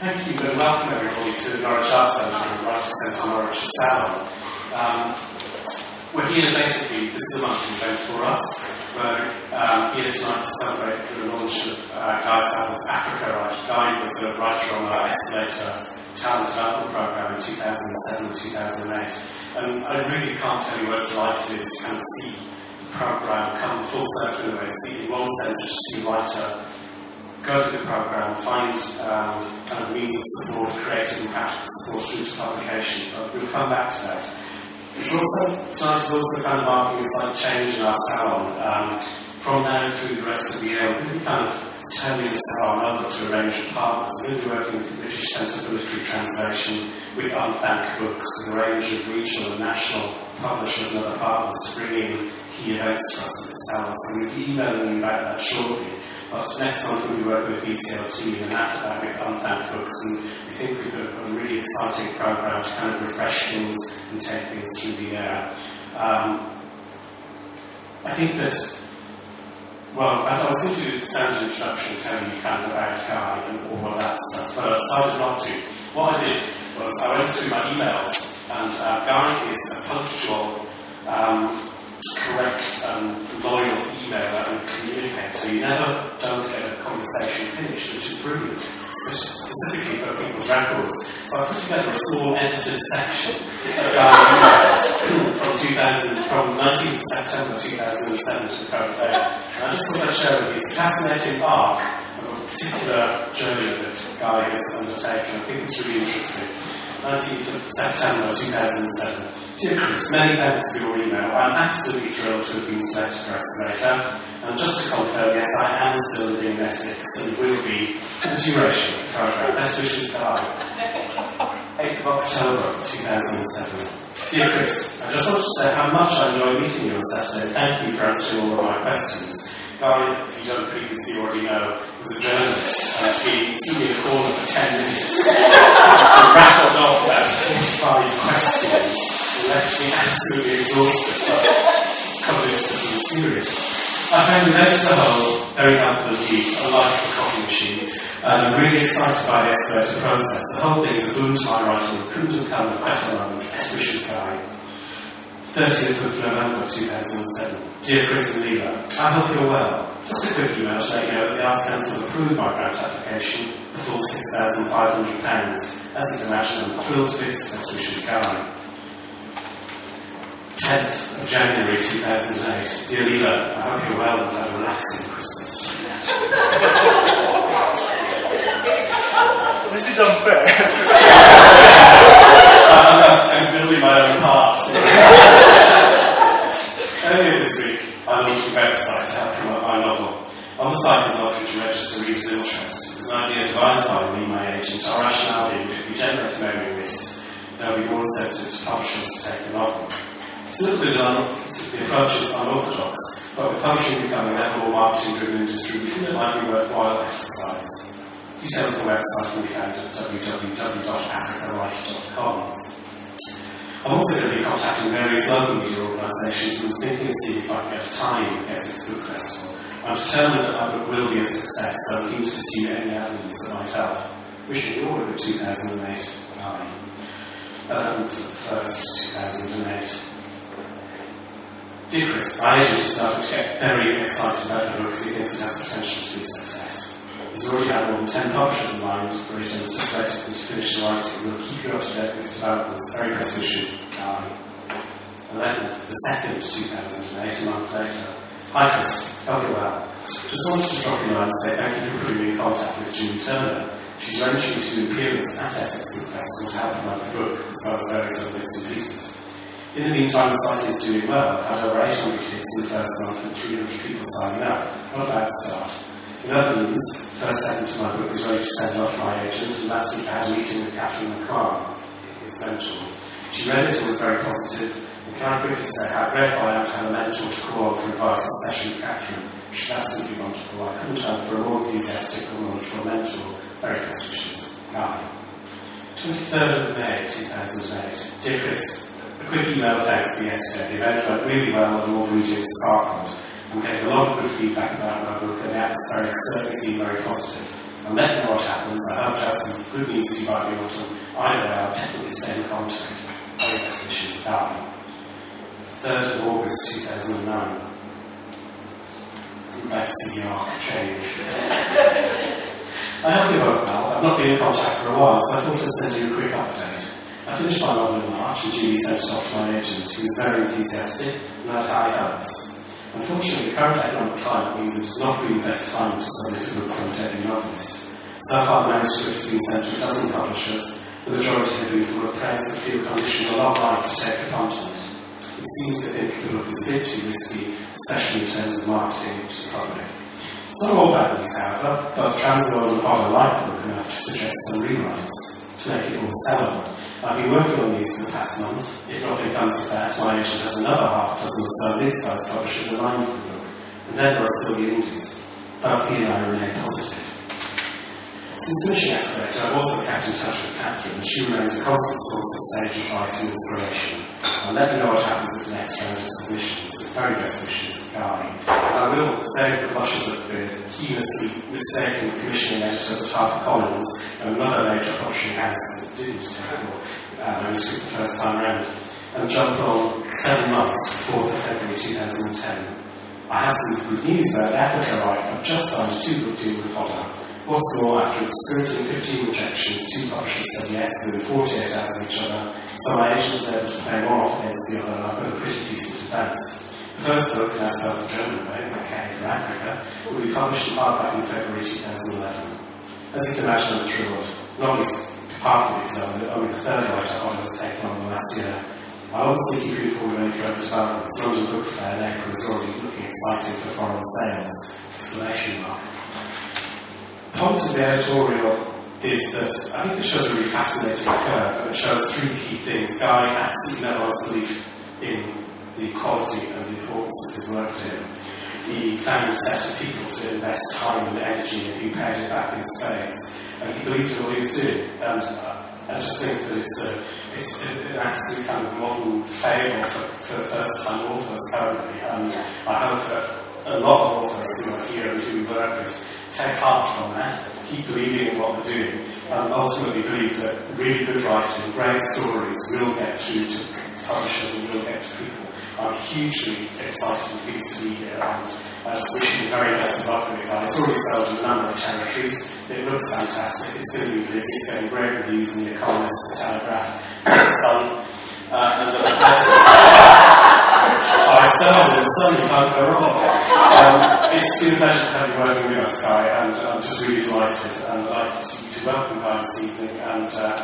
Thank you and welcome everybody to the Norwich Arts Centre and Writers Centre Norwich Salon. Um, we're here basically, this is a monthly event for us. We're um, here tonight to celebrate the launch of uh, Guy Saville's Afrika Reich. Guy was a writer on our Escalator Talent Development Programme in 2007 and 2008. And I really can't tell you what delight it is to kind of see the programme come full circle in a way, see in one sense to see writer go through the programme, find um, means of support, creative and practical support through to publication. But we'll come back to that. It's also, tonight is also kind of marking a slight change in our salon. Um, from now through the rest of the year, we're going to be kind of turning the salon over to a range of partners. We're going to be working with the British Centre for Literary Translation, with Unthank Books, with a range of regional and national publishers and other partners to bring in key events for us at the salon. So we'll be emailing you about that shortly. But next month we'll be working with BCLT and after that with Unthank Books and we think we've got a really exciting programme to kind of refresh things and take things through the air. Um, I think that, well, I, was going to do the standard introduction telling you kind of about Guy and all of that stuff, but I decided not to. What I did was I went through my emails and uh, Guy is a punctual um, correct and loyal emailer and communicator. You never don't get a conversation finished, which is brilliant, specifically for people's records. So I put together a small edited section of emails from 2000, from 19th of September 2007 to the current day. And I just thought I'd share with you. A fascinating arc of a particular journey that Guy has undertaken. I think it's really interesting. 19th of September 2007. Dear Chris, many thanks for your email. I'm absolutely thrilled to have been selected for Escalator. And just to confirm, yes, I am still living in Essex and will be for the duration of the programme. Best wishes, Guy. 8th of October 2007. Dear Chris, I just wanted to say how much I enjoyed meeting you on Saturday. Thank you for answering all of my questions. Guy, if you don't previously already know, was a journalist and he stood in the corner for 10 minutes. And rattled off about 45 questions. And left me absolutely exhausted, but convinced that he was serious. I found the as a whole very helpful indeed, unlike the coffee machine, and I'm really excited by the escalator process. The whole thing is a boon my writing, couldn't have come at a better moment. Best wishes, Guy. 30th of November 2007. Dear Chris and Leela, I hope you're well. Just a quick email to let you know that the Arts Council have approved my grant application for full £6,500. As you can imagine, I'm thrilled to bits. Best wishes, Guy. 10th of January 2008. Dear Leela, I hope you're well and had a relaxing Christmas. this is unfair. I'm, building my own part. Earlier this week, I launched a website to help promote my novel. On the site is an option to register readers' interest. It was an idea devised by me, my agent. Our rationale being that if we generate a mailing list, there will be more incentive to publishers to take the novel. It's a little bit un- the approach is unorthodox, but with publishing becoming ever more marketing driven industry, we feel it might be a worthwhile exercise. Details on the website can be found at www.africawrite.com. I'm also going to be contacting various local media organisations and was thinking of seeing if I can get a tie-in with the Essex Book Festival. I'm determined that my book will be a success, so I'm keen to pursue any avenues that might help. Wishing you all a good 2008. Bye. 11th of 1st, 2008. Um, Dear Chris, my agent has started to get very excited about the book because he thinks it has potential to be a success. He's already had more than 10 publishers in mind it and is just to finish the writing. We'll keep you up to date with developments. Very best wishes, Guy. 11th, the 2nd, 2008, a month later. Hi Chris, hope you're well. Just wanted to drop you a line and say thank you for putting me in contact with June Turner. She's arranging to do appearance at Essex Book Festival to help promote the book, as well as various other bits and pieces. In the meantime, the site is doing well. I've had over 800 hits in the first month and 300 people signing up. Not a bad start. In other news, first second to my book is ready to send off my agent, and last week I had a meeting with Catherine his mentor. She read it and was very positive. positive, and can I quickly say how grateful I am to have a mentor to call for advice, especially Catherine. She's absolutely wonderful. I couldn't have for a more enthusiastic or knowledgeable mentor. Very best wishes. Guy. 23rd of May 2008. Dear Chris, a quick email thanks for yesterday. The event went really well and all regions sparkled. I'm getting a lot of good feedback about my book and the atmosphere certainly seemed very positive. And let know what happens. I hope to have some good news to you by the autumn. Either way, I'll definitely stay in contact. Very best wishes, Guy. 3rd of August 2009. I'm glad to see the arc change. I hope you're both well. I've not been in contact for a while, so I thought I'd send you a quick update. I finished my novel in March, and Julie sent it off to my agent, who was very enthusiastic and had high hopes. Unfortunately, the current economic climate means it has not been the best time to a book from a debut novelist. So far, the manuscript has been sent to a dozen publishers, the majority have been full of praise that feel conditions are not right to take a punt on it. It seems to think the book is a bit too risky, especially in terms of marketing to the public. It's not all bad news, however, but Transworld and Hodder like the book enough to suggest some rewrites to make it more sellable. I've been working on these for the past month. If nothing comes of that, my agent has another half dozen or so mid-sized publishers aligned with the book, and then there are still the indies. Both he and I remain positive. Since the mission Escalator, I've also kept in touch with Catherine, and she remains a constant source of sage advice and inspiration. I'll let you know what happens with the next round of submissions. With very best wishes, Guy. And I will save the blushes of the heinously mistaken commissioning editors at HarperCollins and another major publishing house that didn't tackle uh, manuscript the first time around, and jump on seven months, 4th of February 2010. I have some good news about Afrika Reich. I've just signed a two-book deal with Hodder. What's more, after skirting 15 rejections, two publishers said yes within 48 hours of each other, so my agent was able to pay more off against the other, and I've got a pretty decent advance. The first book, as spelled the German way, The K for Africa, will be published in hardback in February 2011. As you can imagine, I'm thrilled. Not least partly because I'm the, only the third writer Hodder has taken on the last year. I'll obviously keep you informed of any further developments. London Book Fair in April is already looking exciting for foreign sales. Exclamation mark. The point of the editorial is that I think it shows a really fascinating curve, and it shows three key things. Guy absolutely never lost belief in the quality and the importance of his work to him. He found a set of people to invest time and energy, and he paid it back in spades. And he believed in what he was doing. And I just think that it's a it's an absolute kind of modern fable for, for first-time authors currently, and I hope that a lot of authors who are here and who work with take heart from that, keep believing in what we're doing, and ultimately believe that really good writing, great stories will get through to publishers and will get to people. I'm hugely excited and pleased to be here, and I just wish you the very best of luck with it. It's already sold in a number of territories. It looks fantastic. It's going to be big. It's getting great reviews in The Economist, The Telegraph, The Sun, uh, and can't go wrong. Um, it's been a pleasure to have you working with us, Guy, and I'm just really delighted and like to, to welcome Guy this evening and uh,